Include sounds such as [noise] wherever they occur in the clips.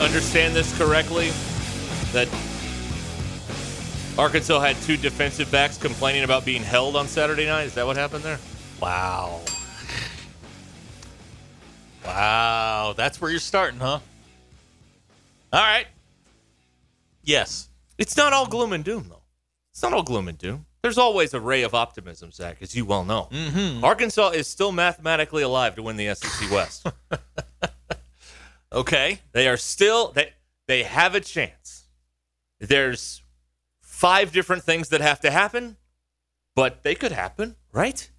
understand this correctly? That Arkansas had two defensive backs complaining about being held on Saturday night. Is that what happened there? Wow. Wow. That's where you're starting, huh? All right. Yes. It's not all gloom and doom, though. It's not all gloom and doom. There's always a ray of optimism, Zach, as you well know. Mm-hmm. Arkansas is still mathematically alive to win the SEC West. [laughs] Okay. they are still they they have a chance. There's five different things that have to happen, but they could happen, right?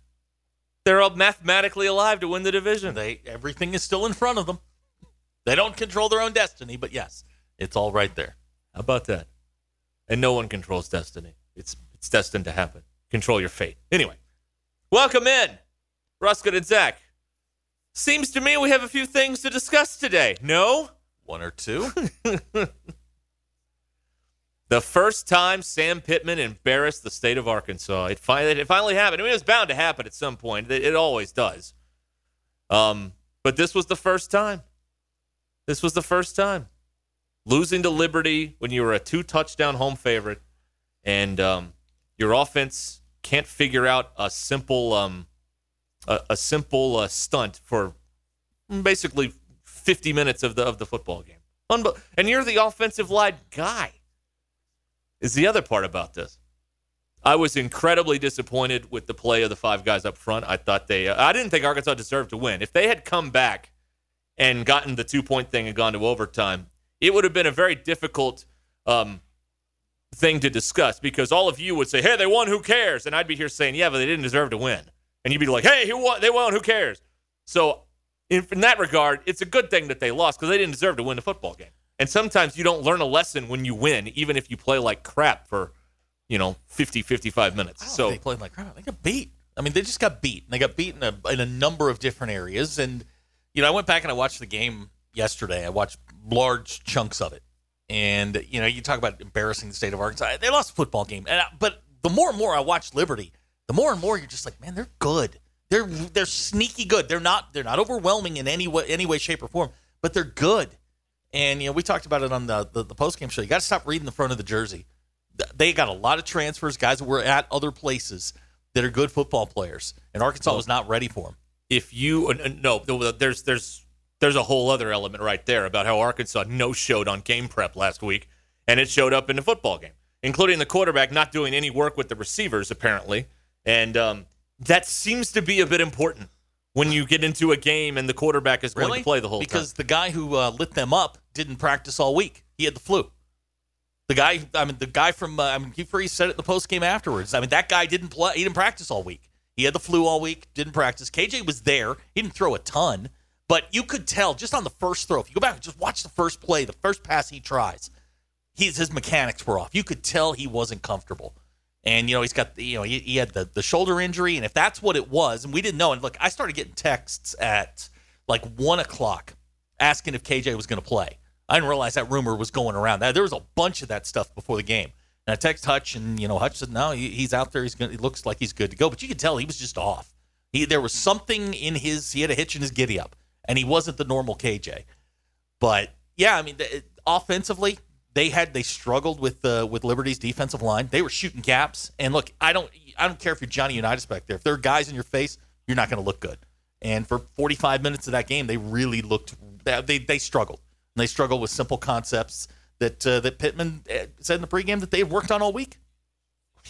They're all mathematically alive to win the division. They everything is still in front of them. They don't control their own destiny, but yes, it's all right there. How about that? And no one controls destiny. It's it's destined to happen. Control your fate. Anyway, welcome in, Ruskin and Zach. Seems to me we have a few things to discuss today. No? One or two. [laughs] The first time Sam Pittman embarrassed the state of Arkansas. It finally, it finally happened. I mean, it was bound to happen at some point. It, it always does. Um, but this was the first time. This was the first time. Losing to Liberty when you were a two touchdown home favorite and um, your offense can't figure out a simple um, a, a simple uh, stunt for basically 50 minutes of the of the football game. Unbe- and you're the offensive line guy is the other part about this. I was incredibly disappointed with the play of the five guys up front. I thought they, uh, I didn't think Arkansas deserved to win. If they had come back and gotten the two point thing and gone to overtime, it would have been a very difficult um, thing to discuss because all of you would say, hey, they won, who cares? And I'd be here saying, yeah, but they didn't deserve to win. And you'd be like, hey, who won? they won, who cares? So, in, in that regard, it's a good thing that they lost because they didn't deserve to win the football game. And sometimes you don't learn a lesson when you win, even if you play like crap for, you know, 50, 55 minutes. So they played like crap. They got beat. I mean, they just got beat. They got beat in a, in a number of different areas. And, you know, I went back and I watched the game yesterday. I watched large chunks of it. And, you know, you talk about embarrassing the state of Arkansas. They lost a football game. And I, but the more and more I watch Liberty, the more and more you're just like, man, they're good. They're they're sneaky good. They're not they're not overwhelming in any way, any way, shape, or form, but they're good. And you know, we talked about it on the the, the post game show. You got to stop reading the front of the jersey. They got a lot of transfers, guys that were at other places that are good football players, and Arkansas was not ready for them. if you uh, no there's there's there's a whole other element right there about how Arkansas no showed on game prep last week and it showed up in the football game including the quarterback not doing any work with the receivers apparently and um, that seems to be a bit important when you get into a game and the quarterback is going to play the whole because time the guy who uh, lit them up didn't practice all week. He had the flu. The guy, I mean, the guy from, uh, I mean, he said it in the post game afterwards. I mean, that guy didn't play. He didn't practice all week. He had the flu all week. Didn't practice. KJ was there. He didn't throw a ton, but you could tell just on the first throw. If you go back and just watch the first play, the first pass he tries, he's his mechanics were off. You could tell he wasn't comfortable. And you know he's got the, you know he, he had the, the shoulder injury, and if that's what it was, and we didn't know. And look, I started getting texts at like one o'clock asking if KJ was going to play. I didn't realize that rumor was going around. There was a bunch of that stuff before the game. And I text Hutch, and you know, Hutch said, "No, he, he's out there. He's going. He looks like he's good to go." But you could tell he was just off. He there was something in his. He had a hitch in his giddy up, and he wasn't the normal KJ. But yeah, I mean, the, offensively, they had they struggled with uh, with Liberty's defensive line. They were shooting gaps. and look, I don't I don't care if you're Johnny Unitas back there. If there are guys in your face, you're not going to look good. And for 45 minutes of that game, they really looked they they struggled. And they struggled with simple concepts that uh, that Pittman uh, said in the pregame that they've worked on all week.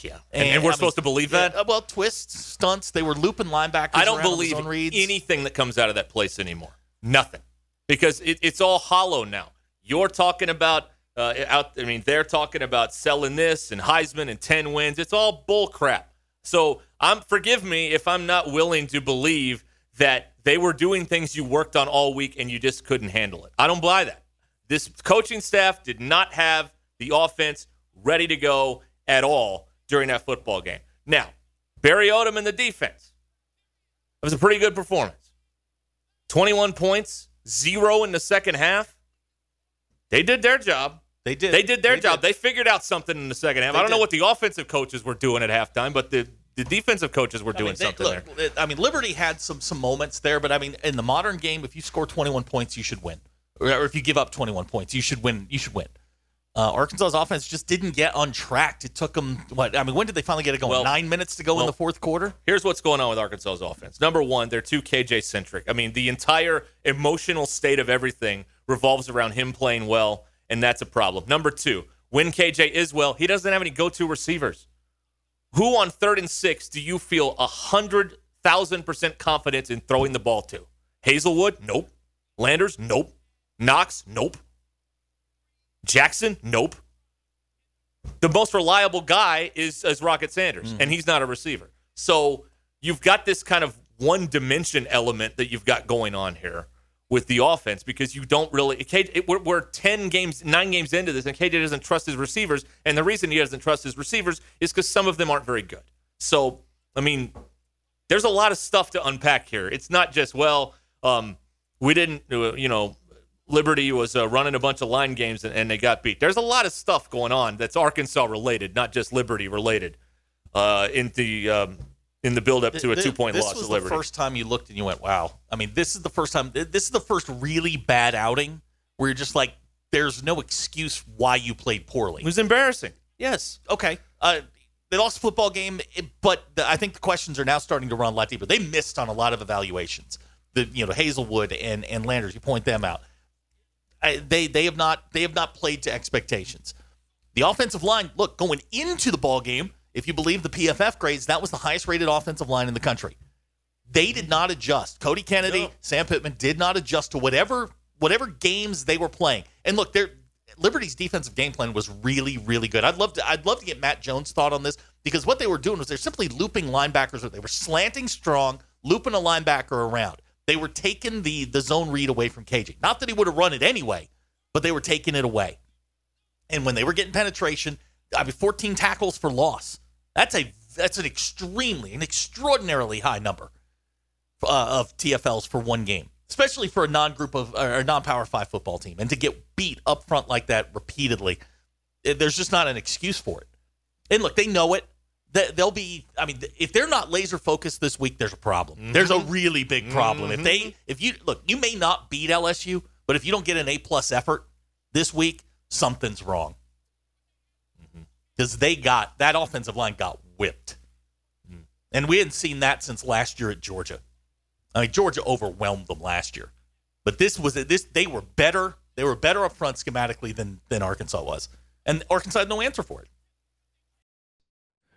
Yeah, and, and we're I supposed to believe that. Yeah, well, twists, stunts. They were looping linebackers. I don't believe reads. anything that comes out of that place anymore. Nothing, because it, it's all hollow now. You're talking about uh, out. I mean, they're talking about selling this and Heisman and ten wins. It's all bull crap. So I'm forgive me if I'm not willing to believe that they were doing things you worked on all week and you just couldn't handle it. I don't buy that. This coaching staff did not have the offense ready to go at all during that football game. Now, Barry Odom and the defense. It was a pretty good performance. 21 points, zero in the second half. They did their job. They did. They did their They job. did. They figured out something in the second half. They I don't know what the offensive coaches were doing at halftime, but the, the defensive coaches were I doing mean, they- something look, there. I mean, Liberty had some some moments there, but I mean, in the modern game, if you score 21 points, you should win. Or if you give up 21 points, you should win. You should win. Uh, Arkansas's offense just didn't get on track. It took them what? I mean, when did they finally get it going? Well- Nine minutes to go in the fourth quarter. Here's what's going on with Arkansas's offense. Number one, they're too KJ centric. I mean, the entire emotional state of everything revolves around him playing well, and that's a problem. Number two, when KJ is well, he doesn't have any go to receivers. Who on third and six do you feel a hundred thousand percent confidence in throwing the ball to? Haselwood? Nope. Landers? Nope. Knox? Nope. Jackson? Nope. The most reliable guy is, is Rocket Sanders, hmm. and he's not a receiver. So you've got this kind of one dimension element that you've got going on here with the offense because you don't really. KJ, it, we're, we're 10 games, nine games into this, and KJ doesn't trust his receivers. And the reason he doesn't trust his receivers is because some of them aren't very good. So, I mean, there's a lot of stuff to unpack here. It's not just, well, um, we didn't, uh, you know, Liberty was uh, running a bunch of line games and, and they got beat. There's a lot of stuff going on that's Arkansas related, not just Liberty related, uh, in the um, in the build up to a two point this loss was to Liberty. the first time you looked and you went, "Wow!" I mean, this is the first time. This is the first really bad outing where you're just like, "There's no excuse why you played poorly." it was embarrassing. Yes. okay. Uh, they lost a football game, but the, I think the questions are now starting to run a lot deeper. They missed on a lot of evaluations. The you know Haselwood and and Landers, you point them out. I, they they have not they have not played to expectations. The offensive line, look, going into the ball game, if you believe the PFF grades, that was the highest rated offensive line in the country. They did not adjust. Cody Kennedy, No. Sam Pittman did not adjust to whatever whatever games they were playing. And look, their Liberty's defensive game plan was really, really good. I'd love to I'd love to get Matt Jones' thought on this because what they were doing was they're simply looping linebackers. They were slanting strong, looping a linebacker around. They were taking the the zone read away from KJ. Not that he would have run it anyway, but they were taking it away. And when they were getting penetration, I mean, 14 tackles for loss. That's a that's an extremely, an extraordinarily high number uh, of TFLs for one game, especially for a non-group of or a non-power five football team, and to get beat up front like that repeatedly, eh, there's just not an excuse for it. And look, they know it. They- They'll be. I mean, if they're not laser focused this week, there's a problem. There's a really big problem. If they, if you look, you may not beat LSU, but if you don't get an A plus effort this week, something's wrong. Because they got that offensive line got whipped, and we hadn't seen that since last year at Georgia. I mean, Georgia overwhelmed them last year, but this was this. They were better. They were better up front schematically than than Arkansas was, and Arkansas had no answer for it.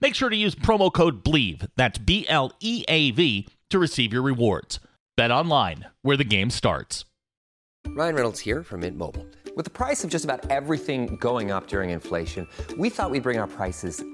Make sure to use promo code BLEAV, that's B L E A V, to receive your rewards. Bet online, where the game starts. Ryan Reynolds here from Mint Mobile. With the price of just about everything going up during inflation, we thought we'd bring our prices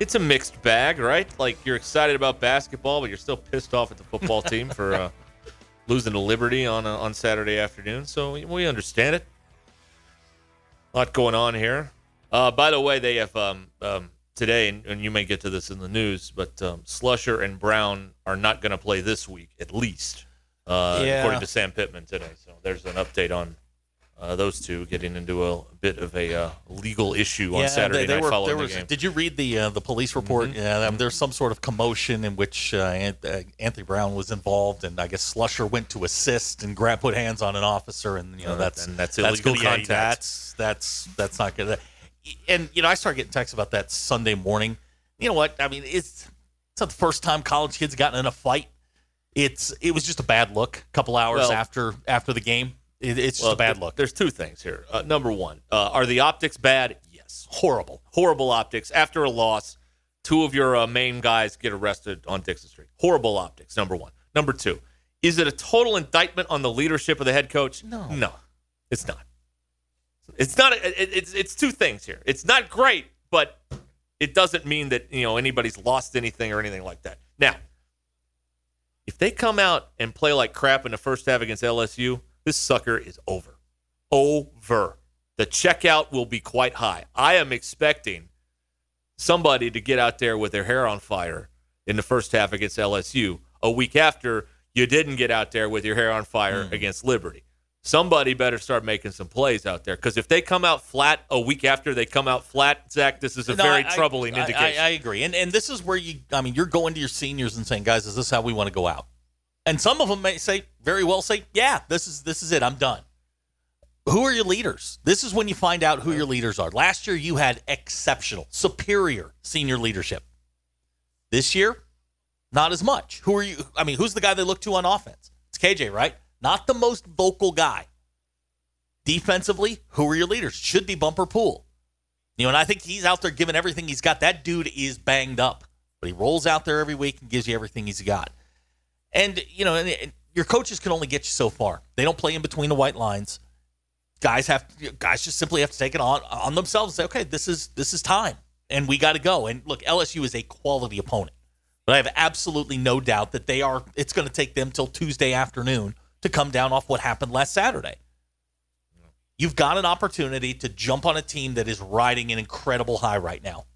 It's a mixed bag, right? Like you're excited about basketball, but you're still pissed off at the football team [laughs] for uh, losing to Liberty on uh, on Saturday afternoon. So we- we understand it. A lot going on here. Uh, by the way, they have um, um, today, and, and you may get to this in the news, but um, Slusher and Brown are not going to play this week, at least, uh, Yeah. according to Sam Pittman today. So there's an update on uh, those two getting into a, bit of a uh, legal issue on Saturday they, they night were, following the was, game. Did you read the uh, the police report? Yeah, um, there's some sort of commotion in which uh, uh, Anthony Brown was involved, and I guess Slusher went to assist and grab put hands on an officer, and you know Uh, that's and that's illegal good. Yeah, contact. That's that's that's not good. And you know, I started getting texts about that Sunday morning. You know what? I mean, it's it's not the first time college kids gotten in a fight. It's it was just a bad look. A couple hours Well- after after the game, it, it's just a bad look. There's two things here. Uh, number one, uh, are the optics bad? Yes, horrible, horrible optics. After a loss, two of your uh, main guys get arrested on Dixon Street. Horrible optics. Number one. Number two, is it a total indictment on the leadership of the head coach? No, no, it's not. It's not. It- it's it's two things here. It's not great, but it doesn't mean that you know anybody's lost anything or anything like that. Now, if they come out and play like crap in the first half against LSU, this sucker is over. Over. The checkout will be quite high. I am expecting somebody to get out there with their hair on fire in the first half against LSU a week after you didn't get out there with your hair on fire Hmm. against Liberty. Somebody better start making some plays out there because if they come out flat a week after they come out flat, Zach, this is a No, very I- troubling I, indication. I, I agree, and and this is where you, I mean, you're going to your seniors and saying, guys, is this how we want to go out? And some of them may say, very well, say, yeah, this is this is it. I'm done. Who are your leaders? This is when you find out who your leaders are. Last year, you had exceptional, superior senior leadership. This year, not as much. Who are you? I mean, who's the guy they look to on offense? It's KJ, right? Not the most vocal guy. Defensively, who are your leaders? Should be Bumper Pool. You know, and I think he's out there giving everything he's got. That dude is banged up, but he rolls out there every week and gives you everything he's got. And you know, and- your coaches can only get you so far. They don't play in between the white lines. Guys have guys just simply have to take it on on themselves and say, okay, this is this is time, and we got to go. And look, LSU is a quality opponent, but I have absolutely no doubt that they are. It's going to take them till Tuesday afternoon to come down off what happened last Saturday. You've got an opportunity to jump on a team that is riding an incredible high right now.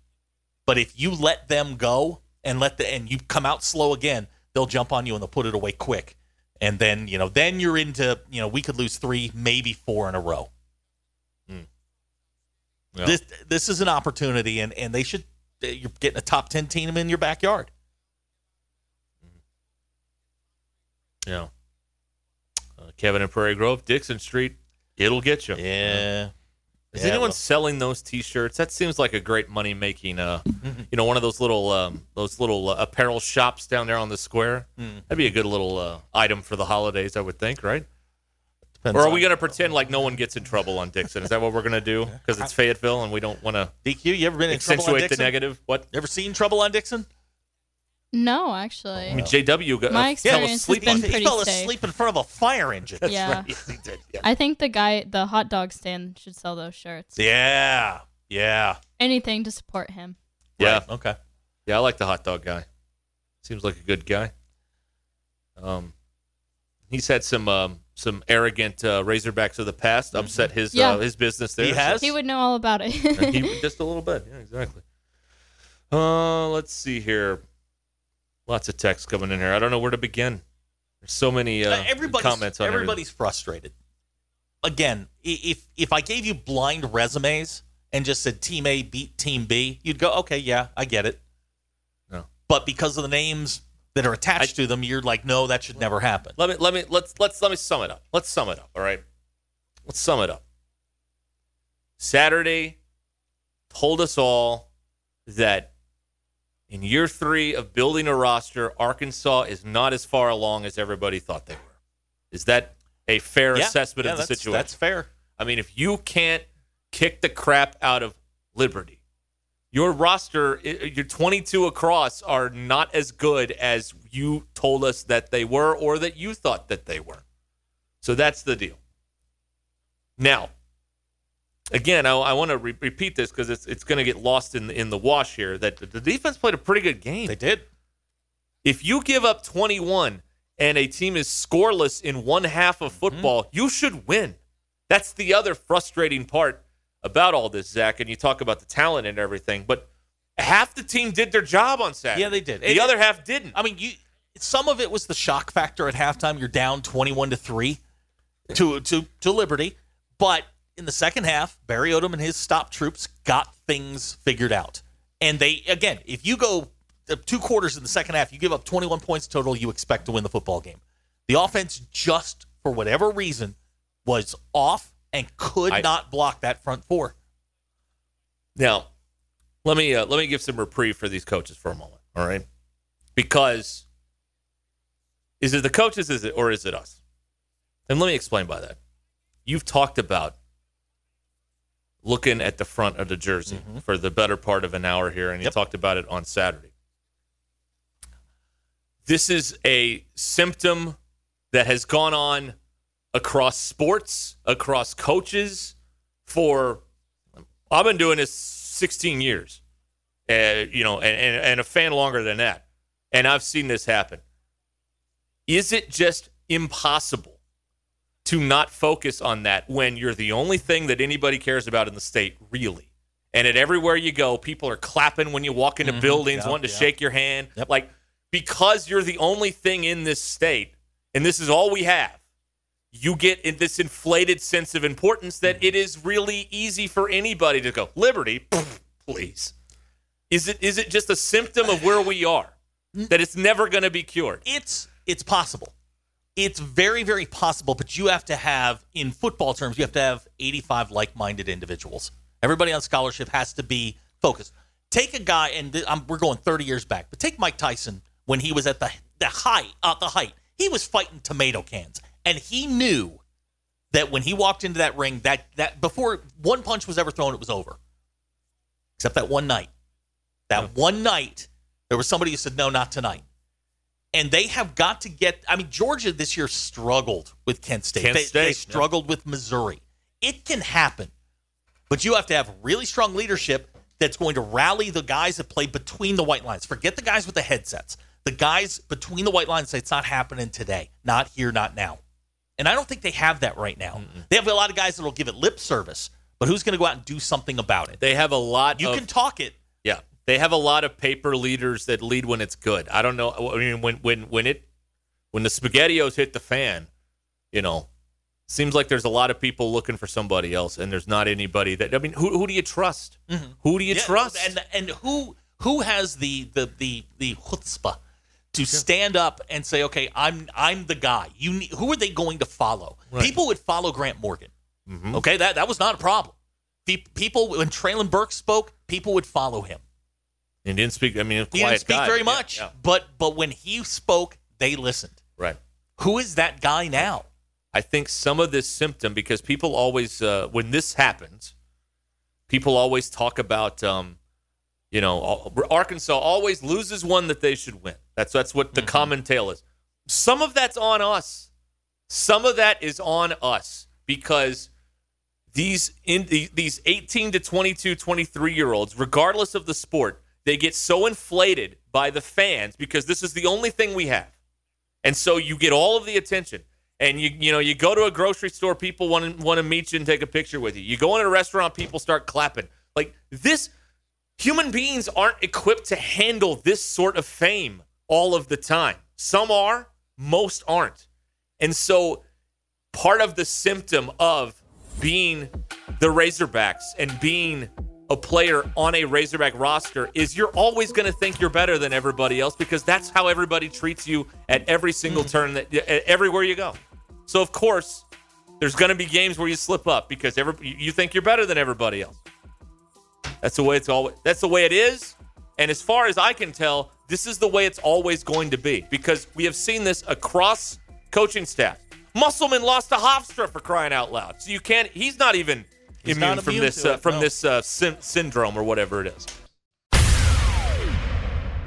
But if you let them go and let the and you come out slow again, they'll jump on you and they'll put it away quick. And then, you know, then you're into, you know, we could lose 3, maybe 4 in a row. Yeah. This this is an opportunity and and they should you're getting a top 10 team in your backyard. Yeah. Uh, Kevin and Prairie Grove, Dixon Street, it'll get you. Yeah. Is Yeah, anyone well- selling those T-shirts? That seems like a great money making. Uh, you know, one of those little um, those little uh, apparel shops down there on the square. Hmm. That'd be a good little uh, item for the holidays, I would think, right? Depends or are we going to pretend like no one gets in trouble on Dixon? Is that what we're going to do? Because it's Fayetteville and we don't want to DQ, you ever been in trouble on accentuate the negative? What? Ever seen trouble on Dixon? No, actually. I mean, JW got My uh, fell experience has asleep been on he pretty fell safe. asleep in front of a fire engine. yeah. [laughs] Yes, he did. Yeah. I think the guy, the hot dog stand, should sell those shirts. Yeah. Yeah. Anything to support him. Yeah. Right, Okay. Yeah, I like the hot dog guy. Seems like a good guy. Um, he's had some um, some arrogant uh, Razorbacks of the past upset his Yeah. uh, his business there. He so- has? He would know all about it. he, [laughs] just a little bit. Yeah, exactly. Uh, let's see here. Lots of text coming in here. I don't know where to begin. There's so many uh, Uh, everybody's, comments on everything. everybody's frustrated. Again, if if I gave you blind resumes and just said Team A beat Team B, you'd go, okay, yeah, I get it. No. But because of the names that are attached to them, you're like, no, that should never happen. Let me let me let's let's let me sum it up. Let's sum it up. All right. Let's sum it up. Saturday told us all that in year three of building a roster, Arkansas is not as far along as everybody thought they were. Is that a fair Yeah, assessment yeah, of the situation? That's fair. I mean, if you can't kick the crap out of Liberty, your roster, your 22 across are not as good as you told us that they were or that you thought that they were. So that's the deal. Now, again, I, I want to re- repeat this because it's, it's going to get lost in, in the wash here that the, defense played a pretty good game. They did. If you give up 21 and a team is scoreless in one half of mm-hmm. football, you should win. That's the other frustrating part about all this, Zach. And you talk about the talent and everything, but half the team did their job on Saturday. Yeah, they did. The It- other half didn't. I mean, you some of it was the shock factor at halftime. You're down 21 to 3 to to to Liberty, but in the second half, Barry Odom and his stop troops got things figured out. And they again, if you go two quarters in the second half, you give up 21 points total, you expect to win the football game. The offense just for whatever reason was off and could I- not block that front four. Now, let me uh, let me give some reprieve for these coaches for a moment, all right? Because is it the coaches, is it or is it us? And let me explain by that. You've talked about looking at the front of the jersey for the better part of an hour here, and you talked about it on Saturday. This is a symptom that has gone on across sports, across coaches for I've been doing this 16 years, uh, you know, and, and, and a fan longer than that. And I've seen this happen. Is it just impossible to not focus on that when you're the only thing that anybody cares about in the state, really? And at everywhere you go, people are clapping when you walk into Mhm. buildings, Yeah, wanting to yeah. shake your hand. Like, because you're the only thing in this state, and this is all we have, you get in this inflated sense of importance that it is really easy for anybody to go liberty [laughs] please is it is it just a symptom of where we are that it's never going to be cured it's it's possible it's very very possible but you have to have in football terms you have to have 85 like-minded individuals. Everybody on scholarship has to be focused. Take a guy and th- I'm, we're going 30 years back but take mike tyson when he was at the the height at the height. He was fighting tomato cans and he knew that when he walked into that ring that that before one punch was ever thrown it was over. Except that one night. That one night there was somebody who said no not tonight And they have got to get. I mean, Georgia this year struggled with Kent State. Kent they, State, they yeah. struggled with Missouri. It can happen, but you have to have really strong leadership that's going to rally the guys that play between the white lines. Forget the guys with the headsets. The guys between the white lines say it's not happening today, not here, not now. And I don't think they have that right now. They have a lot of guys that will give it lip service, but who's going to go out and do something about it? They have a lot. You of, can talk it. They have a lot of paper leaders that lead when it's good. I don't know. I mean, when when when it when the spaghettios hit the fan, you know, seems like there's a lot of people looking for somebody else, and there's not anybody that. I mean, who who do you trust? Who do you Yeah, trust? And and who who has the the the the chutzpah to stand up and say, okay, I'm I'm the guy. You need, who are they going to follow? Right. People would follow Grant Morgan. Mhm. Okay, that that was not a problem. People when Treylon Burks spoke, people would follow him. And didn't speak. I mean, a He quiet didn't speak guy. very much, yeah. but but when he spoke, they listened. Right. Who is that guy now? I think some of this symptom because people always uh, when this happens, people always talk about um, you know Arkansas always loses one that they should win. That's that's what the common tale is. Some of that's on us. Some of that is on us because these in the- these 18 to 22 23 year olds regardless of the sport they get so inflated by the fans because this is the only thing we have. And so you get all of the attention. And you you know you go to a grocery store people want to want to meet you and take a picture with you. You go in a restaurant people start clapping. Like this human beings aren't equipped to handle this sort of fame all of the time. Some are most aren't. And so part of the symptom of being the Razorbacks and being a player on a Razorback roster is you're always going to think you're better than everybody else because that's how everybody treats you at every single hmm. turn that everywhere you go. So of course, there's going to be games where you slip up because every, you think you're better than everybody else. That's the way it's always that's the way it is. And as far as I can tell, this is the way it's always going to be because we have seen this across coaching staff. Musselman lost to Hofstra for crying out loud. So you can't he's not even immune from immune this uh, it, from no. this uh, syn- syndrome or whatever it is.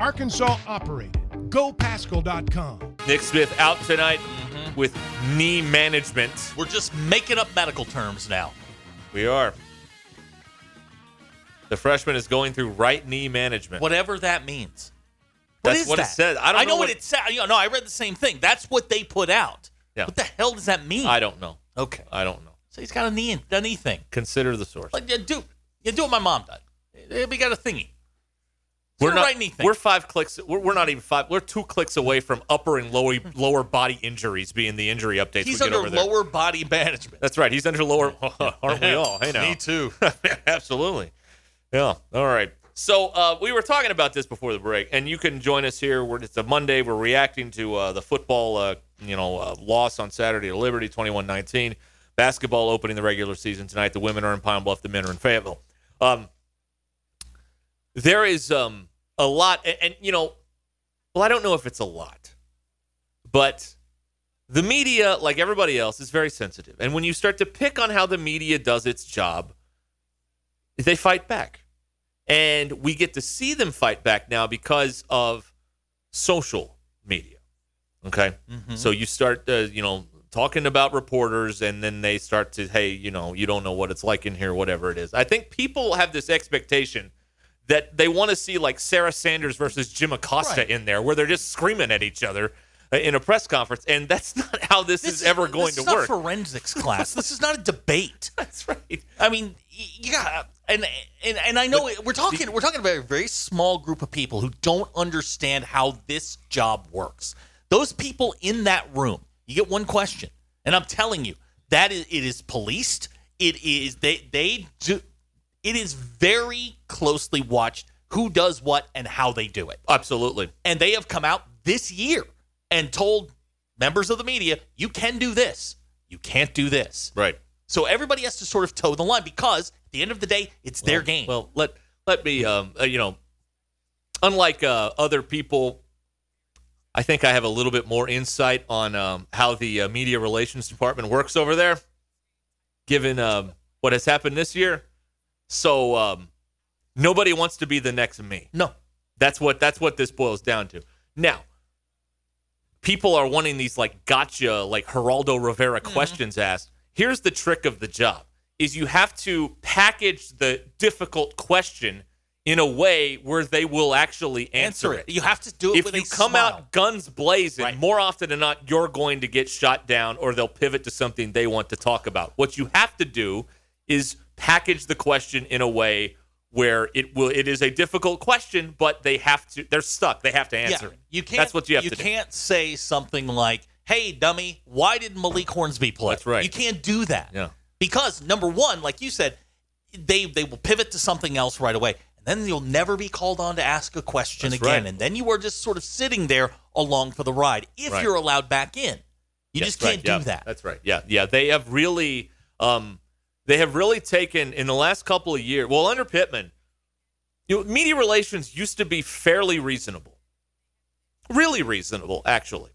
Arkansas operated. GoPaschal.com. Nick Smith out tonight mm-hmm. with knee management. We're just making up medical terms now. We are. The freshman is going through right knee management. Whatever that means. What That's is what that? it says. I don't know, know what, what- it said. You know, no, I read the same thing. That's what they put out. Yeah. What the hell does that mean? I don't know. Okay. I don't know. So he's got a knee, a knee thing. Consider the source. Like, you do, you do what my mom did. Eh, eh, we got a thingy. We're not. knee. We're five clicks. We're, we're not even five. We're two clicks away from upper and lower lower body injuries being the injury updates. He's we get under over there. lower body management. That's right. He's under lower. [laughs] Aren't we [laughs] all? Hey now. Me too. [laughs] Absolutely. Yeah. All right. So uh, we were talking about this before the break, and you can join us here. We're, it's a Monday. We're reacting to uh, the football, uh, you know, uh, loss on Saturday to Liberty, 21-19. Basketball opening the regular season tonight. The women are in Pine Bluff. The men are in Fayetteville. Um, there is um, a lot, and, and you know, well, I don't know if it's a lot, but the media, like everybody else, is very sensitive. And when you start to pick on how the media does its job, they fight back. And we get to see them fight back now because of social media. Okay. Mhm. So you start, uh, you know, talking about reporters, and then they start to, hey, you know, you don't know what it's like in here, whatever it is. I think people have this expectation that they want to see like Sarah Sanders versus Jim Acosta Right. in there, where they're just screaming at each other uh, in a press conference, and that's [laughs] not how this, is ever going this to not work. forensics class. this is not a debate. [laughs] That's right. I mean, y- you got and and and I know it- we're talking we're talking about a very small group of people who don't understand how this job works. Those people in that room, you get one question, and I'm telling you that is it is policed. It is they they do. It is very closely watched who does what and how they do it. Absolutely. And they have come out this year and told members of the media, you can do this. You can't do this. Right. So everybody has to sort of toe the line because at the end of the day, it's their game. Well, let let me, um, uh, you know, unlike uh, other people, I think I have a little bit more insight on um, how the uh, media relations department works over there, given um, what has happened this year. So um, nobody wants to be the next me. No, that's what that's what this boils down to. Now, people are wanting these like gotcha, like Geraldo Rivera mm-hmm. questions asked. Here's the trick of the job: is you have to package the difficult question in a way where they will actually answer, Answer it. You have to do it If you come smile. out guns blazing, more often than not, you're going to get shot down, or they'll pivot to something they want to talk about. What you have to do is package the question in a way where it will. It is a difficult question, but they have to. They're stuck. They have to answer yeah, it. you can't. That's what you have you to do. can't say something like, "Hey, dummy, why did Malik Hornsby play?" That's right. You can't do that. Yeah. Because number one, like you said, they they will pivot to something else right away, and then you'll never be called on to ask a question That's again, right. and then you are just sort of sitting there along for the ride if Right. you're allowed back in. You Yes, just can't yeah, do that. That's right. Yeah, yeah. They have really, um, they have really taken in the last couple of years. Well, under Pittman, you know, media relations used to be fairly reasonable, really reasonable, actually.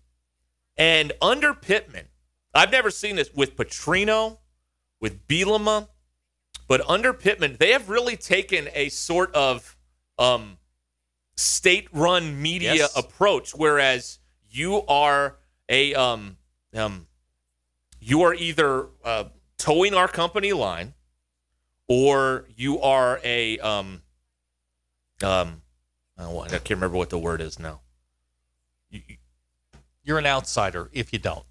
And under Pittman, I've never seen this with Petrino, with Bielema, but under Pittman, they have really taken a sort of um, state-run media Yes. approach, whereas you are a um, um, you are either uh, towing our company line, or you are a um, um, oh, I can't remember what the word is now. You're an outsider if you don't.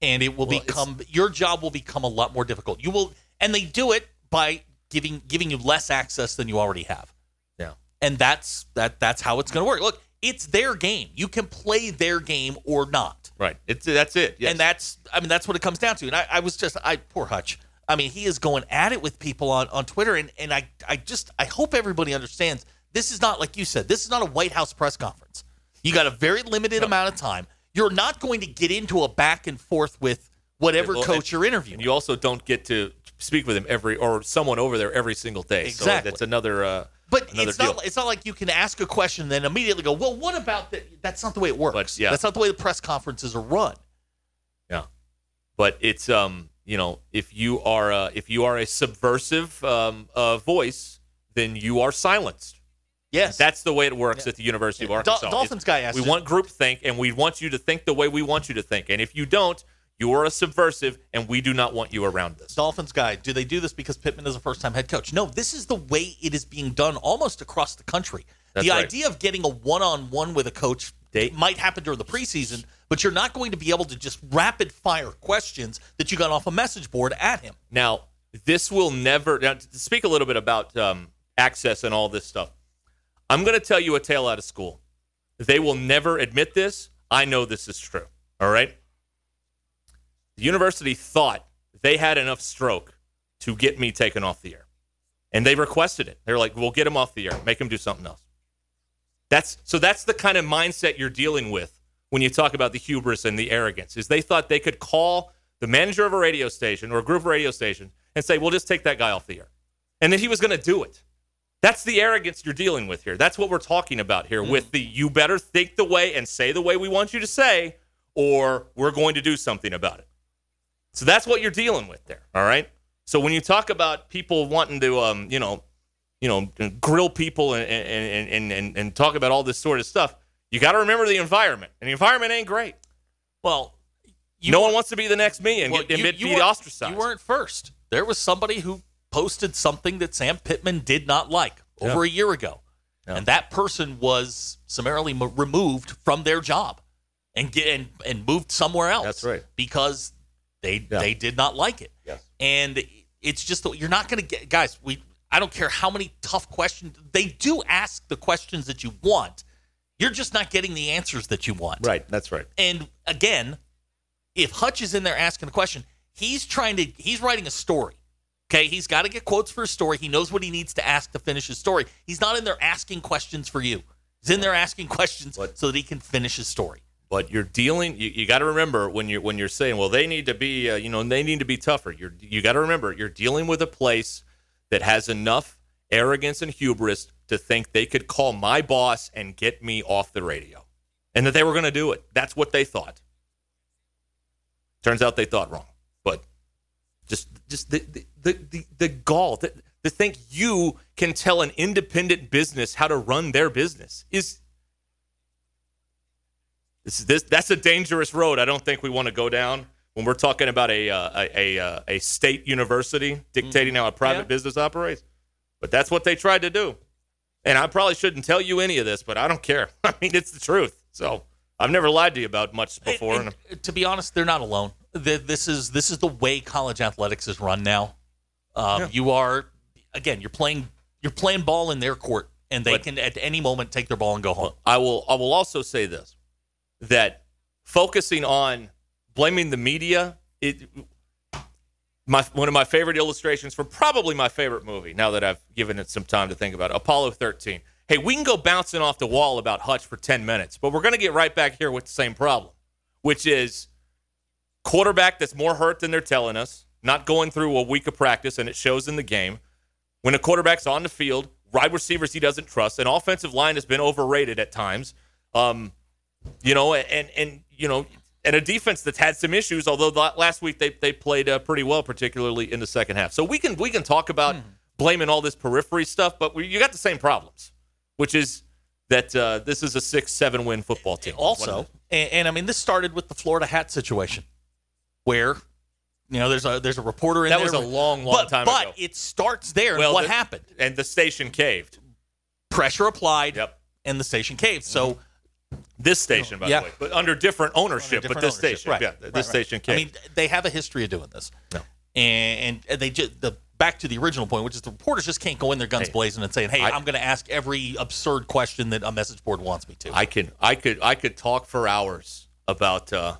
And it will Well, become your job will become a lot more difficult. You will and they do it by giving giving you less access than you already have. Yeah. And that's that that's how it's going to work. Look, it's their game. You can play their game or not. Right. It's that's it. Yes. And that's I mean that's what it comes down to. And I, I was just I poor Hutch. I mean, he is going at it with people on, on Twitter and, and I I just I hope everybody understands this is not like you said, this is not a White House press conference. You got a very limited amount of time. You're not going to get into a back and forth with whatever Well, coach and- you're interviewing. You also don't get to speak with him every or someone over there every single day. So Exactly. that's another. Uh, But another it's deal. not it's not like you can ask a question and then immediately go, well, what about that? That's not the way it works. yeah. That's not the way the press conferences are run. Yeah, but it's um you know if you are uh, if you are a subversive um uh, voice, then you are silenced. Yes, that's the way it works at the University of Dol- Arkansas. Dolphins It's- guy asked We you- want groupthink, and we want you to think the way we want you to think. And if you don't, you are a subversive, and we do not want you around us. Dolphins guy, do they do this because Pittman is a first time head coach? No, this is the way it is being done almost across the country. That's the right. idea of getting a one on one with a coach might happen during the preseason, but you're not going to be able to just rapid fire questions that you got off a message board at him. Now, this will never. Now, to speak a little bit about um, access and all this stuff, I'm going to tell you a tale out of school. They will never admit this. I know this is true. All right. The university thought they had enough stroke to get me taken off the air, and they requested it. They're like, "We'll get him off the air. Make him do something else." That's so. That's the kind of mindset you're dealing with when you talk about the hubris and the arrogance. Is they thought they could call the manager of a radio station or a group of radio station and say, "We'll just take that guy off the air," and that he was going to do it. That's the arrogance you're dealing with here. That's what we're talking about here. Mm-hmm. With the you better think the way and say the way we want you to say, or we're going to do something about it. So that's what you're dealing with there. All right. So when you talk about people wanting to, um, you know, you know, grill people and and, and and and talk about all this sort of stuff, you got to remember the environment, and the environment ain't great. Well, no one wants to be the next me and Well, get you- be you weren't- ostracized. You weren't first. There was somebody who posted something that Sam Pittman did not like over Yeah. a year ago, and that person was summarily removed from their job and get and, and moved somewhere else. That's right. because they Yeah. they did not like it. Yes. and it's just you're not going to get guys. We I don't care how many tough questions they do ask the questions that you want. You're just not getting the answers that you want. Right. That's right. And again, if Hutch is in there asking a question, he's trying to he's writing a story. Okay, he's got to get quotes for his story. He knows what he needs to ask to finish his story. He's not in there asking questions for you. He's in there asking questions so that he can finish his story. But you're dealing. You, you got to remember when you're when you're saying, well, they need to be, uh, you know, they need to be tougher. You're you got to remember you're dealing with a place that has enough arrogance and hubris to think they could call my boss and get me off the radio, and that they were going to do it. That's what they thought. Turns out they thought wrong. But just just the the the, the, the gall to, to think you can tell an independent business how to run their business is this is this that's a dangerous road. I don't think we want to go down when we're talking about a uh, a a, uh, a state university dictating how a private Yeah. business operates. But that's what they tried to do. And I probably shouldn't tell you any of this, but I don't care. [laughs] I mean, it's the truth. So I've never lied to you about much before. And- and to be honest, they're not alone. Th- This is this is the way college athletics is run now. Um, Yeah. You are again, you're playing you're playing ball in their court, and they But- can at any moment take their ball and go home. I will I will also say this that focusing on blaming the media it my one of my favorite illustrations from probably my favorite movie now that I've given it some time to think about it, Apollo 13. Hey, we can go bouncing off the wall about Hutch for 10 minutes, but we're going to get right back here with the same problem, which is quarterback that's more hurt than they're telling us, not going through a week of practice and it shows in the game. When a quarterback's on the field, wide receivers he doesn't trust, an offensive line has been overrated at times. Um, you know, and and you know, and a defense that's had some issues. Although last week they they played uh, pretty well, particularly in the second half. So we can we can talk about blaming all this periphery stuff, but we, you got the same problems, which is that uh, this is a six seven win football team. Also, and, and I mean, this started with the Florida hat situation, where you know there's a there's a reporter in That there. was a long, long but, time but ago. But it starts there. Well, and what the- happened? and the station caved. Pressure applied. Yep. And the station caved. So This station, by Yeah. the way, but under different ownership. different but this ownership. station, Right, yeah, right, this right. station I mean, they have a history of doing this. No. And, and they just the back to the original point, which is the reporters just can't go in there guns Hey, blazing and saying, "Hey, I, am going to ask every absurd question that a message board wants me to." I can I could I could talk for hours about uh,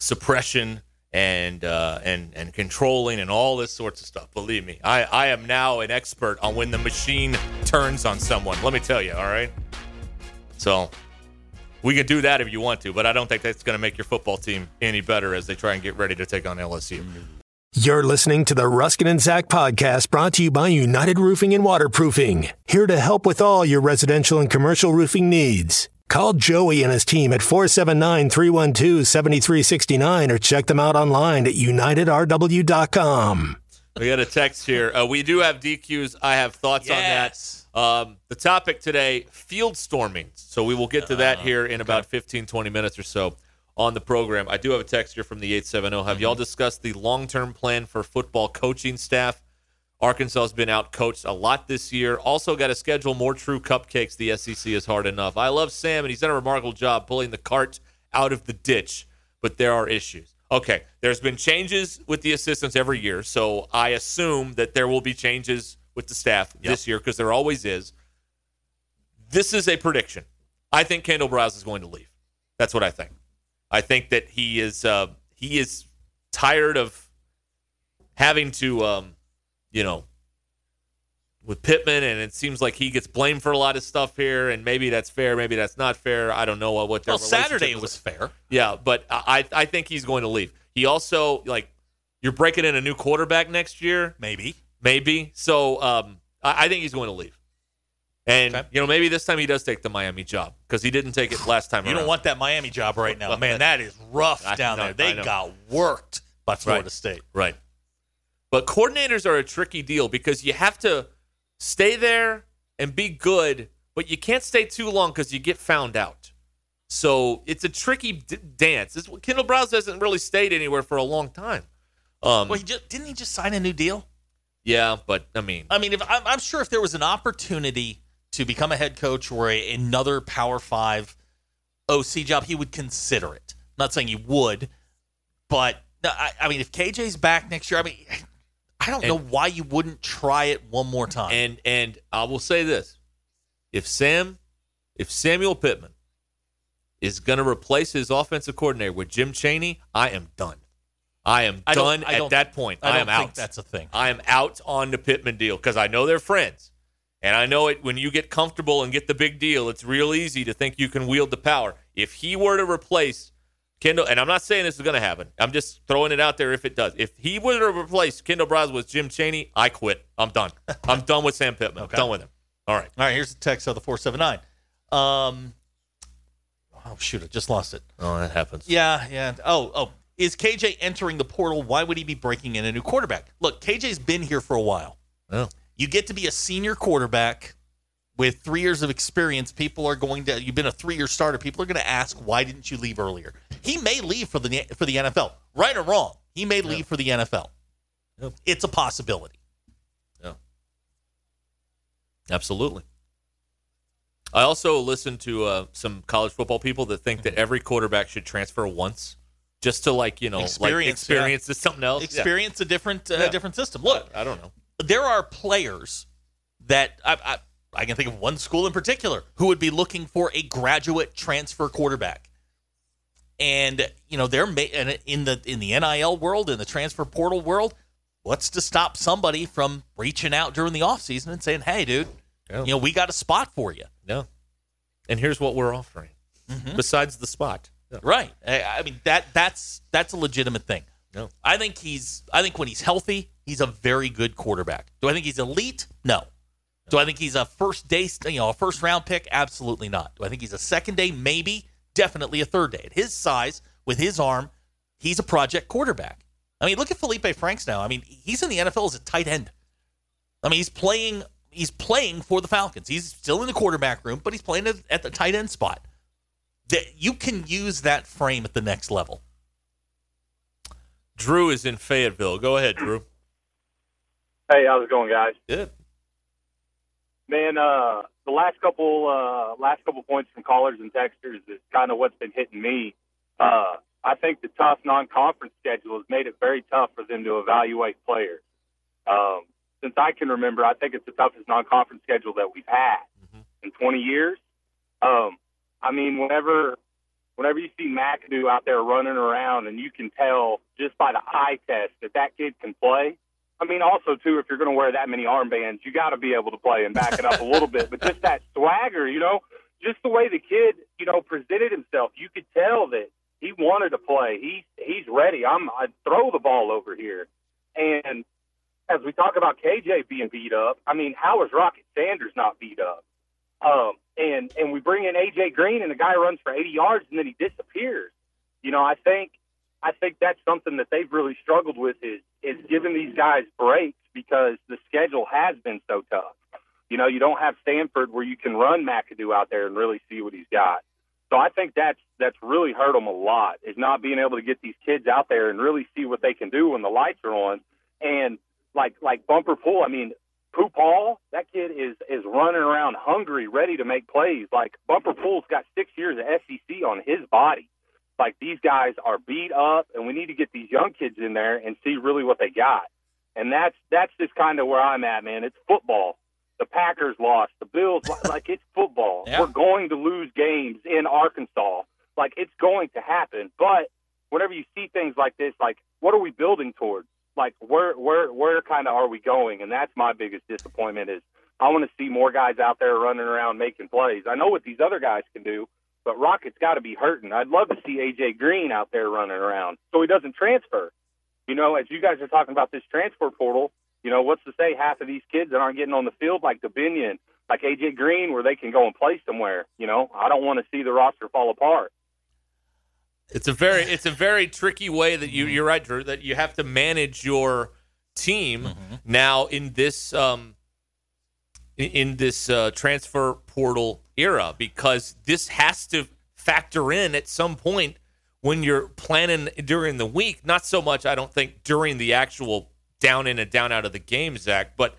suppression and uh, and and controlling and all this sorts of stuff. Believe me, I I am now an expert on when the machine turns on someone. Let me tell you. All right. So we can do that if you want to, but I don't think that's going to make your football team any better as they try and get ready to take on LSU. You're listening to the Ruskin and Zach podcast brought to you by United Roofing and Waterproofing, here to help with all your residential and commercial roofing needs. Call Joey and his team at 479 312 7369 or check them out online at unitedrw.com. We got a text here. Uh, we do have DQs. I have thoughts Yes. on that. Um, the topic today, field storming. So we will get to that here in about 15, 20 minutes or so on the program. I do have a text here from the 870. Have y'all discussed the long-term plan for football coaching staff? Arkansas has been out coached a lot this year. Also got to schedule more true cupcakes. The SEC is hard enough. I love Sam, and he's done a remarkable job pulling the cart out of the ditch, but there are issues. Okay, there's been changes with the assistants every year, so I assume that there will be changes with the staff this year because there always is. This is a prediction. I think Kendall Briles is going to leave. That's what I think. I think that he is uh, he is tired of having to, um, you know, with Pittman, and it seems like he gets blamed for a lot of stuff here, and maybe that's fair, maybe that's not fair. I don't know what. what their well, Saturday was is. fair. Yeah, but I I think he's going to leave. He also like you're breaking in a new quarterback next year, Maybe. Maybe. So um, I, I think he's going to leave. And Okay. you know maybe this time he does take the Miami job because he didn't take it last time. You don't want that Miami job right now, man. That is rough I down there. They got worked by Florida Right. State. Right. But coordinators are a tricky deal because you have to stay there and be good, but you can't stay too long because you get found out. So it's a tricky d- dance. This, Kendall Briles hasn't really stayed anywhere for a long time. Um, well, he just, didn't he just sign a new deal? Yeah, but I mean, I mean, if I'm, I'm sure if there was an opportunity to become a head coach or a, another Power Five OC job, he would consider it. I'm not saying he would, but I, I mean, if KJ's back next year, I mean, I don't know why you wouldn't try it one more time. And and I will say this: if Sam, if Samuel Pittman is going to replace his offensive coordinator with Jim Chaney, I am done. I am I done I at that point. I I, am think out. that's a thing. I am out on the Pittman deal because I know they're friends, and I know it. When you get comfortable and get the big deal, it's real easy to think you can wield the power. If he were to replace Kendall, and I'm not saying this is going to happen. I'm just throwing it out there if it does. If he were to replace Kendall Briles with Jim Chaney, I quit. I'm done. [laughs] I'm done with Sam Pittman. Okay. Done with him. All right. All right, here's the text of the 479. Um, oh, shoot, I just lost it. Oh, that happens. Yeah, yeah. Oh, oh. Is KJ entering the portal? Why would he be breaking in a new quarterback? Look, KJ's been here for a while. Oh. You get to be a senior quarterback with three years of experience. People are going to. You've been a three-year starter. People are going to ask, why didn't you leave earlier? He may leave for the for the NFL, right or wrong. He may leave for the NFL. Yep. It's a possibility. Yeah, Absolutely. I also listen to uh, some college football people that think that every quarterback should transfer once, just to like you know like Experience, experience yeah. is something else. Yeah. Experience a different uh, Yeah. different system. Look, I don't know. there are players that I, I, I can think of one school in particular who would be looking for a graduate transfer quarterback. And you know they're ma- and in the in the NIL world in the transfer portal world, what's to stop somebody from reaching out during the offseason and saying, "Hey, dude, Yeah. you know we got a spot for you." No. And here's what we're offering. Besides the spot. Right. I, I mean that that's that's a legitimate thing. No. I think he's I think when he's healthy, he's a very good quarterback. Do I think he's elite? No. Do I think he's a first day, you know, a first round pick? Absolutely not. Do I think he's a second day? Maybe. Definitely a third day. At his size, with his arm, he's a project quarterback. I mean, look at Felipe Franks now. I mean, he's in the NFL as a tight end. I mean, he's playing he's playing for the Falcons. He's still in the quarterback room, but he's playing at the tight end spot. That you can use that frame at the next level. Drew is in Fayetteville. Go ahead, Drew. Hey, how's it going, guys? Good. Man, uh, the last couple uh, last couple points from callers and texters is kind of what's been hitting me. Uh, I think the tough non-conference schedule has made it very tough for them to evaluate players. Um, since I can remember, I think it's the toughest non-conference schedule that we've had in 20 years. Um, I mean, whenever whenever you see McAdoo out there running around, and you can tell just by the eye test that that kid can play. I mean, also too, if you're going to wear that many armbands, you got to be able to play and back it up a little bit. But just that swagger, you know, just the way the kid, you know, presented himself, you could tell that he wanted to play. He's he's ready. I'm I throw the ball over here, and as we talk about KJ being beat up, I mean, how is Rocket Sanders not beat up? Um, and and we bring in AJ Green, and the guy runs for 80 yards, and then he disappears. You know, I think I think that's something that they've really struggled with is is giving these guys breaks because the schedule has been so tough. You know, you don't have Stanford where you can run McAdoo out there and really see what he's got. So I think that's that's really hurt them a lot is not being able to get these kids out there and really see what they can do when the lights are on. And like like Bumper Pool, I mean, Pooh Paul, that kid is is running around hungry, ready to make plays. Like Bumper Pool's got six years of SEC on his body. Like these guys are beat up, and we need to get these young kids in there and see really what they got. And that's that's just kind of where I'm at, man. It's football. The Packers lost. The Bills, like it's football. [laughs] Yeah. We're going to lose games in Arkansas. Like it's going to happen. But whenever you see things like this, like what are we building towards? Like where where where kind of are we going? And that's my biggest disappointment is I want to see more guys out there running around making plays. I know what these other guys can do, but Rocket's got to be hurting. I'd love to see AJ Green out there running around so he doesn't transfer. You know, as you guys are talking about this transfer portal, you know, what's to say half of these kids that aren't getting on the field like Dubinion, like AJ Green, where they can go and play somewhere? You know, I don't want to see the roster fall apart. It's a very it's a very tricky way that you you're right, Drew, that you have to manage your team now in this um in, in this uh, transfer portal era because this has to factor in at some point when you're planning during the week. Not so much, I don't think, during the actual down in and down out of the game, Zach, but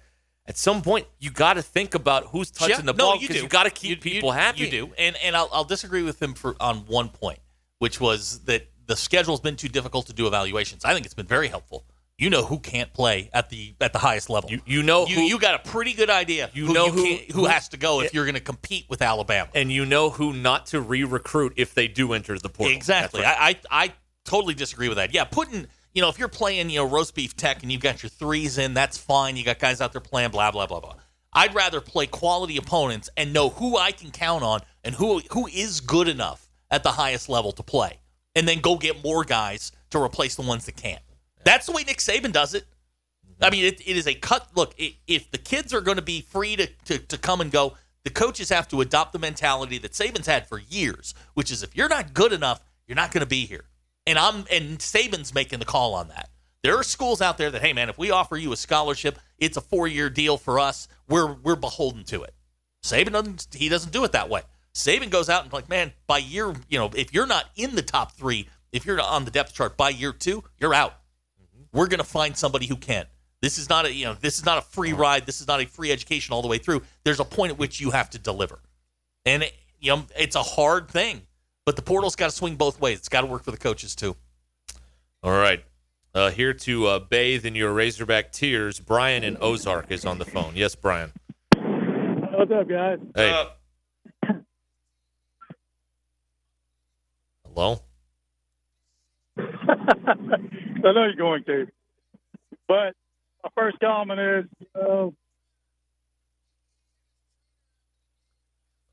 at some point you got to think about who's touching Yeah, the ball you because do. you got to keep You- people you, happy. You do, and and I'll, I'll disagree with him for on one point, which was that the schedule's been too difficult to do evaluations. I think it's been very helpful. You know who can't play at the at the highest level. You, you know you, who, you got a pretty good idea. You who know you who- who who- has to go if you're going to compete with Alabama. and you know who not to re-recruit if they do enter the portal. Exactly. Right. I, I I totally disagree with that. Yeah, putting you know if you're playing you know roast beef tech and you've got your threes in, that's fine. You got guys out there playing blah blah blah blah. I'd rather play quality opponents and know who I can count on and who who is good enough at the highest level to play, and then go get more guys to replace the ones that can't. That's the way Nick Saban does it. I mean, it, it is a cut. Look, i if the kids are going to be free to, to, to come and go, the coaches have to adopt the mentality that Saban's had for years, which is if you're not good enough, you're not going to be here. And I'm and Saban's making the call on that. There are schools out there that, hey man, if we offer you a scholarship, it's a four year deal for us. We're we're beholden to it. Saban doesn't he doesn't do it that way. Saban goes out and like, man, by year, you know, if you're not in the top three, if you're on the depth chart by year two, you're out. We're gonna find somebody who can. This is not a you know, this is not a free ride. This is not a free education all the way through. There's a point at which you have to deliver, and it, you know, it's a hard thing. But the portal's got to swing both ways. It's got to work for the coaches too. All right. Uh, here to uh, bathe in your Razorback tears, Brian in Ozark is on the phone. Yes, Brian. What's up, guys? Hey. Hello. [laughs] I know you're going to. But my first comment is, uh,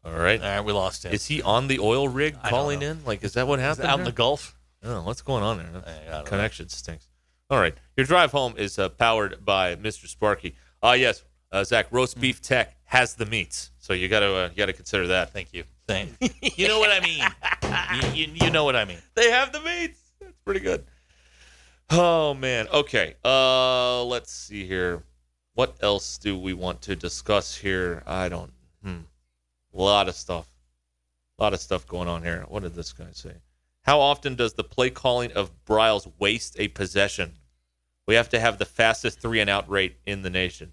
All right. All right, we lost him. Is he on the oil rig I calling in? Like, is that what happened? out in the Gulf? Oh, what's going on there? I don't know. Connection stinks. All right. Your drive home is uh, powered by Mr. Sparky. Ah, yes. Uh, Zach, roast beef tech has the meats, so you got to uh, you got to consider that. Thank you. Thank you. know what I mean. you, you, you know what I mean. They have the meats. That's pretty good. Oh man. Okay. Uh, let's see here. What else do we want to discuss here? I don't. Hmm. A lot of stuff. A lot of stuff going on here. What did this guy say? How often does the play calling of Briles waste a possession? We have to have the fastest three and out rate in the nation.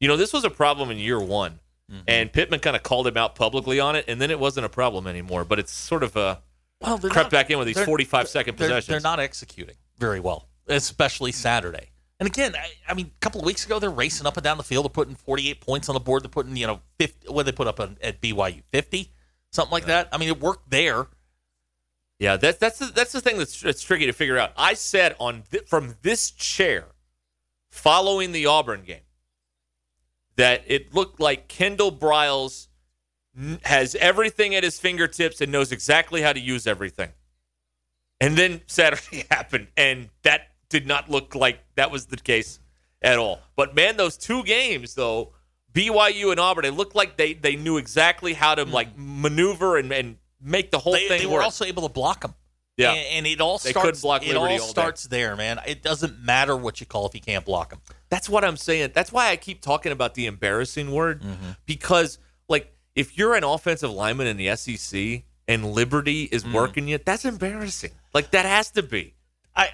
You know, this was a problem in year one, and Pittman kind of called him out publicly on it, and then it wasn't a problem anymore. But it's sort of uh, Well, crept not- back in with these they're- 45 second they're, possessions. They're not executing very well, especially Saturday. And again, I, I mean, a couple of weeks ago, they're racing up and down the field. They're putting 48 points on the board. They're putting, you know, 50, what they put up on, at BYU? 50? Something like that. I mean, it worked there. Yeah, that's that's the, that's the thing that's, that's tricky to figure out. I said on th- from this chair, following the Auburn game, that it looked like Kendall Briles n- has everything at his fingertips and knows exactly how to use everything. And then Saturday [laughs] happened, and that did not look like that was the case at all. But man, those two games though, BYU and Auburn, it looked like they they knew exactly how to like hmm. maneuver and, and make the whole They, thing they work. were also able to block them. Yeah. And, and it all They starts, couldn't block it all all starts there, man. It doesn't matter what you call if you can't block them. That's what I'm saying. That's why I keep talking about the embarrassing word Mm-hmm. because, like, if you're an offensive lineman in the SEC and Liberty is Mm. working you, that's embarrassing. Like, that has to be. I,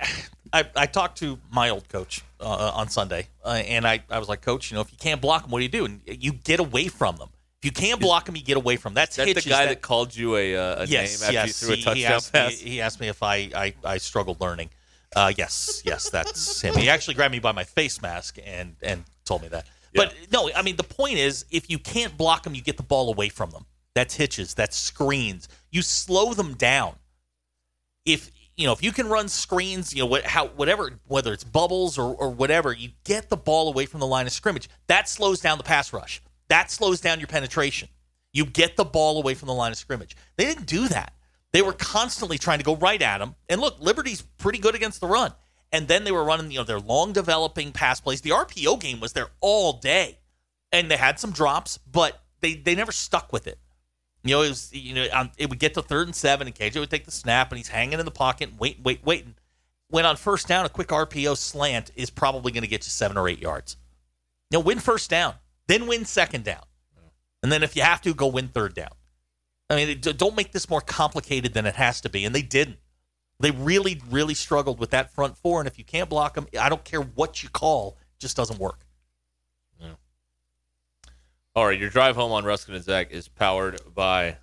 I I talked to my old coach uh, on Sunday, uh, and I, I was like, Coach, you know, if you can't block them, what do you do? And you get away from them. If you can't block them, you get away from them. That's Is that the guy that, that, called you a, uh, a yes, name after yes. you threw a touchdown he asked pass? Me, he asked me if I, I, I struggled learning. Uh, yes, yes, that's him. He actually grabbed me by my face mask and and told me that. But no, I mean the point is, if you can't block them, you get the ball away from them. That's hitches. That's screens. You slow them down. If you know if you can run screens, you know what, how whatever whether it's bubbles or or whatever, you get the ball away from the line of scrimmage. That slows down the pass rush. That slows down your penetration. You get the ball away from the line of scrimmage. They didn't do that. They were constantly trying to go right at him. And look, Liberty's pretty good against the run. And then they were running, you know, their long developing pass plays. The RPO game was there all day. And they had some drops, but they they never stuck with it. You know, it was you know, it would get to third and seven, and KJ would take the snap, and he's hanging in the pocket, wait, wait, waiting. When on first down, a quick RPO slant is probably going to get you seven or eight yards. You know, win first down, then win second down, and then if you have to, go win third down. I mean, don't make this more complicated than it has to be, and they didn't. They really, really struggled with that front four, and if you can't block them, I don't care what you call, it just doesn't work. All right, your drive home on Ruskin and Zach is powered by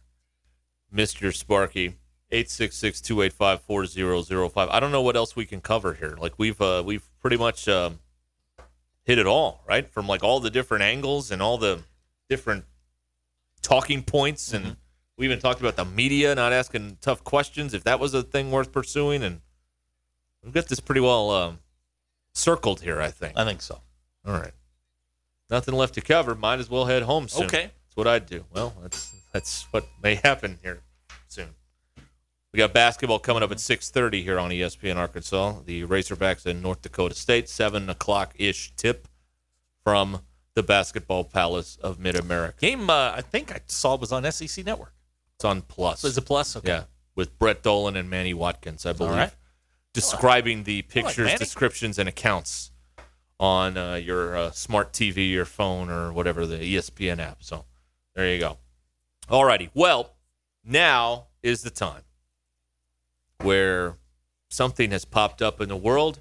Mr. Sparky. 866-285-4005. I don't know what else we can cover here. Like we've uh, we've pretty much um, hit it all, right? From like all the different angles and all the different talking points and we even talked about the media not asking tough questions if that was a thing worth pursuing and we've got this pretty well um, circled here, I think. I think so. All right. Nothing left to cover. Might as well head home soon. Okay. That's what I'd do. Well, that's that's what may happen here soon. We got basketball coming up at 6:30 here on ESPN Arkansas. The Razorbacks in North Dakota State, seven o'clock ish tip from the Basketball Palace of Mid America. Game, uh, I think I saw was on SEC Network. It's on Plus. Is it Plus? Okay. Yeah, with Brett Dolan and Manny Watkins, I believe, right. describing the pictures, Manny. descriptions, and accounts on uh, your uh, smart TV, your phone, or whatever the ESPN app. So there you go. All righty. Well, now is the time where something has popped up in the world,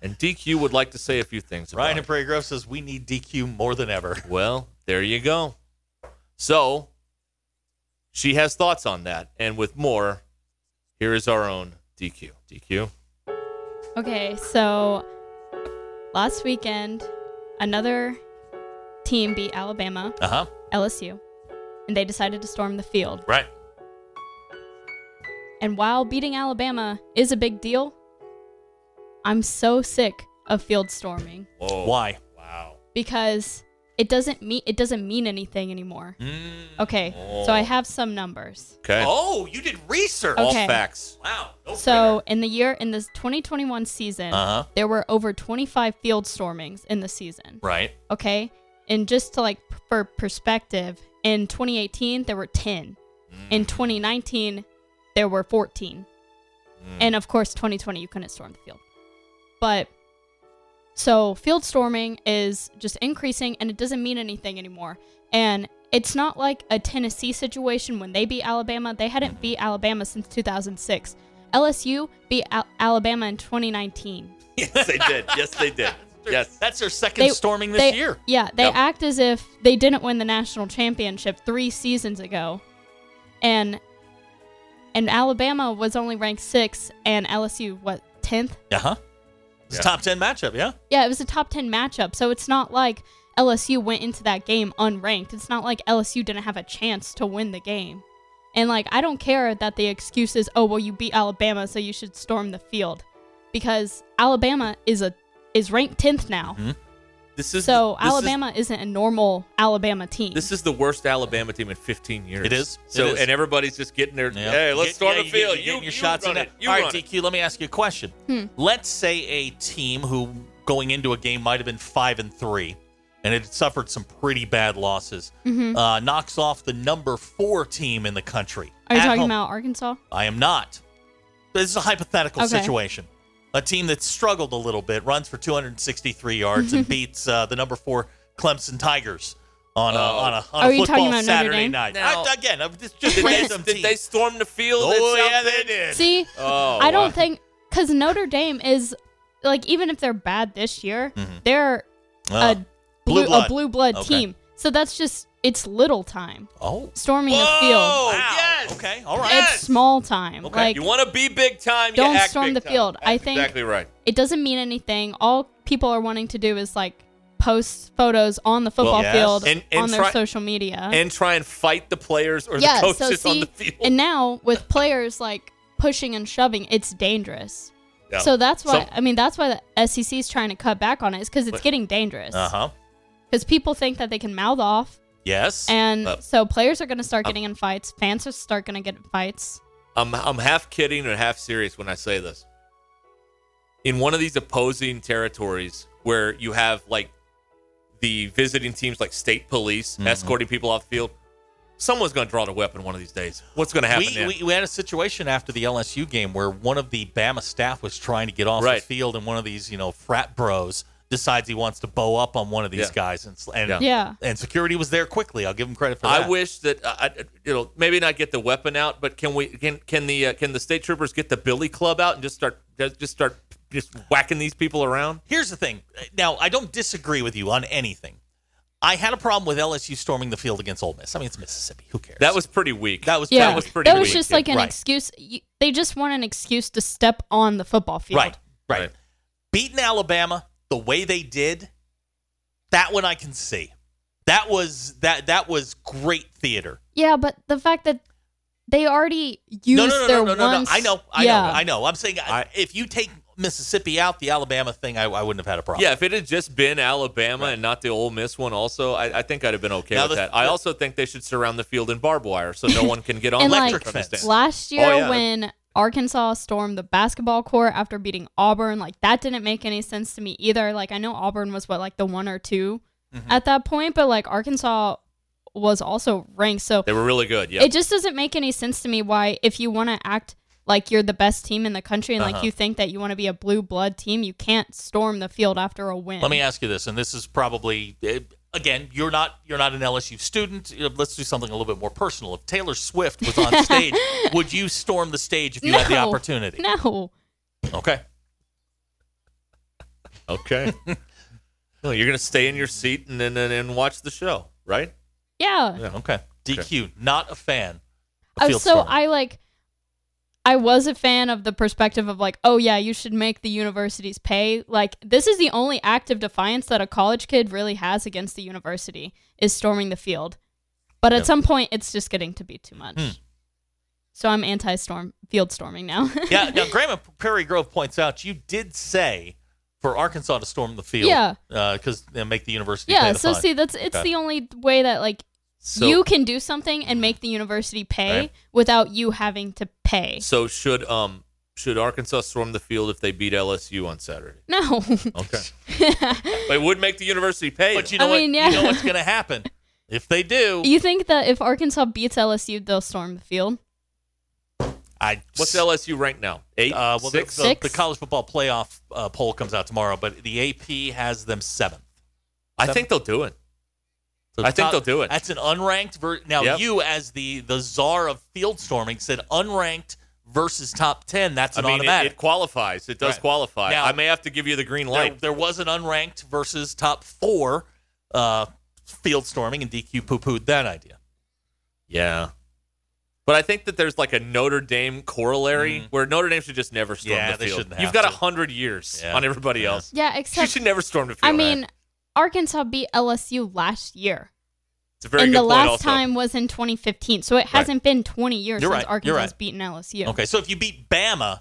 and DQ would like to say a few things. About Ryan and Prairie Grove says we need DQ more than ever. Well, there you go. So she has thoughts on that. And with more, here is our own DQ. DQ. Okay, so last weekend, another team beat Alabama, Uh huh. LSU, and they decided to storm the field. Right. And while beating Alabama is a big deal, I'm so sick of field storming Whoa. Why? Wow. because it doesn't mean it doesn't mean anything anymore. Mm. Okay, so I have some numbers. Okay. Oh, you did research. Okay. All facts. Wow. No So in the year in this 2021 season, Uh-huh. there were over 25 field stormings in the season. Right. Okay, and just to like for perspective, in 2018 there were 10. In 2019 there were 14. And of course 2020 you couldn't storm the field. But so field storming is just increasing and it doesn't mean anything anymore. And it's not like a Tennessee situation when they beat Alabama. They hadn't beat Alabama since 2006. LSU beat Al- Alabama in 2019. Yes, they did. [laughs] Yes, they did. Yes. That's their second storming this they- year. Yeah, they Yep. act as if they didn't win the national championship three seasons ago, and and Alabama was only ranked sixth, and LSU what tenth? Uh huh. It's Yeah. a top 10 matchup, yeah? Yeah, it was a top ten matchup, so it's not like LSU went into that game unranked. It's not like LSU didn't have a chance to win the game. And like I don't care that the excuse is, oh well you beat Alabama, so you should storm the field. Because Alabama is a is ranked tenth now. Mm-hmm. This is So this Alabama is, not a normal Alabama team. This is the worst Alabama team in 15 years. It is. So is. and everybody's just getting their Yeah. hey, let's Get- storm yeah, the field. Get, You, getting your you shots run in it. You All right, run it. DQ, let me ask you a question. Hmm. Let's say a team who going into a game might have been 5 and 3 and it suffered some pretty bad losses Mhm. uh, knocks off the number 4 team in the country. Are you at talking home. about Arkansas? I am not. This is a hypothetical Okay. situation. A team that struggled a little bit, runs for 263 yards, and [laughs] beats uh, the number four Clemson Tigers on a, on a, on Are a you talking football about Notre Saturday Dame? night. Now- I- again, it's just Did they, random did team. they storm the field? Oh, at South yeah, they did. See, Oh, I don't wow. think because Notre Dame is like even if they're bad this year, they're Oh, a blue, blue blood. a blue blood Okay. team. So that's just it's little time. Oh, Storming the field. wow. yes. Okay, all right. It's small time. Okay. Like you want to be big time? don't you act storm big the time. field. I think- exactly right. it doesn't mean anything. All people are wanting to do is like post photos on the football yes. field And- and on their try- social media. And try and fight the players or yeah, the so coaches see, on the field. and now with players like pushing and shoving, it's dangerous. Yeah. So that's why So- I mean that's why the SEC is trying to cut back on it is because it's But- getting dangerous. Uh huh. Because people think that they can mouth off, Yes. and Uh, so players are going to start getting in fights. Fans are start going to get in fights. I'm I'm half kidding and half serious when I say this. In one of these opposing territories where you have like the visiting teams like state police Mm-hmm. escorting people off the field, someone's going to draw the weapon one of these days. What's going to happen we, we, we had a situation after the LSU game where one of the Bama staff was trying to get off Right. the field, and one of these, you know, frat bros decides he wants to bow up on one of these Yeah. guys, and and, Yeah. Yeah. and security was there quickly. I'll give him credit for that. I wish that uh, I, you know maybe not get the weapon out, but can we can can the uh, can the state troopers get the billy club out and just start just start just whacking these people around? Here's the thing. Now, I don't disagree with you on anything. I had a problem with LSU storming the field against Ole Miss. I mean, it's Mississippi. Who cares? That was pretty weak. That was Yeah, that was pretty. that was weak. just like an Right. excuse. You, they just want an excuse to step on the football field. Right, right. Beating Alabama the way they did, that one I can see. That was that that was great theater. Yeah, but the fact that they already used no, no, no, their no, no, no, no. I know, I yeah. know, I know. I'm saying I, uh, if you take Mississippi out, the Alabama thing, I, I wouldn't have had a problem. Yeah, if it had just been Alabama and not the Ole Miss one, also, I, I think I'd have been okay Now with the- that. I also think they should surround the field in barbed wire so no [laughs] one can get on and the like from the stands. last oh, year Oh, yeah. when Arkansas stormed the basketball court after beating Auburn, like that didn't make any sense to me either. Like I know Auburn was what like the one or 2 Mm-hmm. at that point, but like Arkansas was also ranked, so They were really good. Yeah, it just doesn't make any sense to me why if you want to act like you're the best team in the country and Uh-huh. like you think that you want to be a blue blood team, you can't storm the field after a win. Let me ask you this, and this is probably eh, again, you're not you're not an LSU student. Let's do something a little bit more personal. If Taylor Swift was on stage, [laughs] would you storm the stage if you had the opportunity? No. Okay. Okay. [laughs] well, you're gonna stay in your seat and then and, and watch the show, right? Yeah. Yeah. Okay. DQ, not a fan. of Uh, so storming. I like I was a fan of the perspective of like, oh yeah, you should make the universities pay. Like this is the only act of defiance that a college kid really has against the university is storming the field. But at Yeah. some point it's just getting to be too much. Hmm. So I'm anti-storm field storming now. [laughs] yeah. Now, Graham Prairie Grove points out you did say for Arkansas to storm the field. Yeah. Because they make the university. yeah, pay the so fine. see that's it's Okay. the only way that like So- you can do something and make the university pay Right. without you having to pay. So should um should Arkansas storm the field if they beat LSU on Saturday? No. Okay. [laughs] but it would make the university pay. But you I know what? mean, yeah. You know what's going to happen [laughs] if they do. You think that if Arkansas beats LSU, they'll storm the field? I What's LSU ranked now? Eight, Uh, well, the- six. The, Six? the college football playoff uh, poll comes out tomorrow, but the AP has them seventh. I think they'll do it. So I think top- they'll do it. That's an unranked. Ver- now Yep. you, as the the czar of field storming, said unranked versus top ten. That's I an mean, it, automatic. it qualifies. It does Right. qualify. Now- I may have to give you the green light. there was an unranked versus top four uh, field storming, and DQ poo pooed that idea. Yeah. But I think that there's like a Notre Dame corollary where Notre Dame should just never storm. Yeah, the they field. shouldn't You've got a hundred years Yeah. on everybody Yeah. else. Yeah, except You should never storm the field. I mean, Arkansas beat LSU last year. it's a very and good the point last also. time was in 2015. So it hasn't been 20 years You're since right, Arkansas right. beaten LSU. Okay, so if you beat Bama,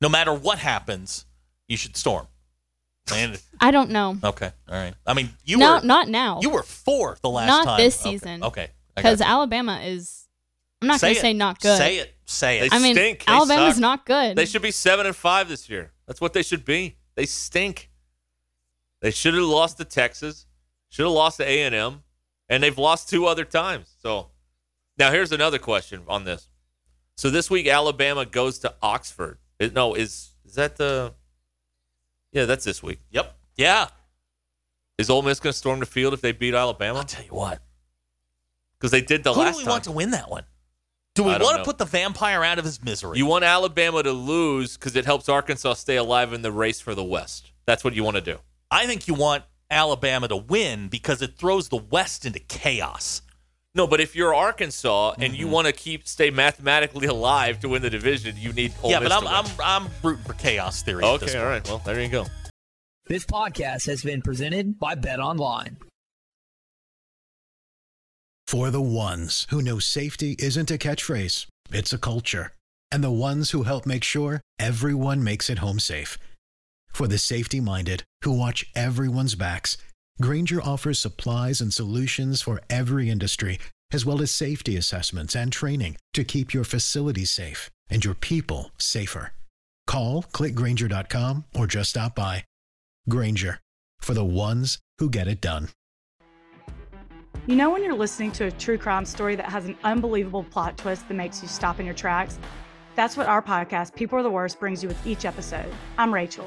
no matter what happens, you should storm. And [laughs] I don't know. okay, all right. I mean, you no, were not now. you were four the last Not time. this Okay, season. Okay, Because you. Alabama is. I'm not going to say not good. Say it. Say it. They I mean, stink. They Alabama's suck. not good. They should be seven and five this year. That's what they should be. They stink. They should have lost to Texas. Should have lost to A and M, and they've lost two other times. So now here's another question on this. So this week Alabama goes to Oxford. It- no, is is that the? Yeah, that's this week. Yep. Yeah. Is Ole Miss going to storm the field if they beat Alabama? I'll tell you what. Because they did the Who last do we time. want to win that one? Do we want to put the vampire out of his misery? You want Alabama to lose because it helps Arkansas stay alive in the race for the West. That's what you want to do. I think you want Alabama to win because it throws the West into chaos. No, but if you're Arkansas and Mm-hmm. you want to keep stay mathematically alive to win the division, you need Ole yeah, Miss but I'm, to I'm. I'm rooting for chaos theory. at this okay. All point. right. Well, there you go. This podcast has been presented by Bet Online. For the ones who know safety isn't a catchphrase, it's a culture. And the ones who help make sure everyone makes it home safe. For the safety minded who watch everyone's backs, Grainger offers supplies and solutions for every industry, as well as safety assessments and training to keep your facilities safe and your people safer. Call clickgrainger.com or just stop by. Grainger for the ones who get it done. You know, when you're listening to a true crime story that has an unbelievable plot twist that makes you stop in your tracks? That's what our podcast, People Are the Worst, brings you with each episode. I'm Rachel.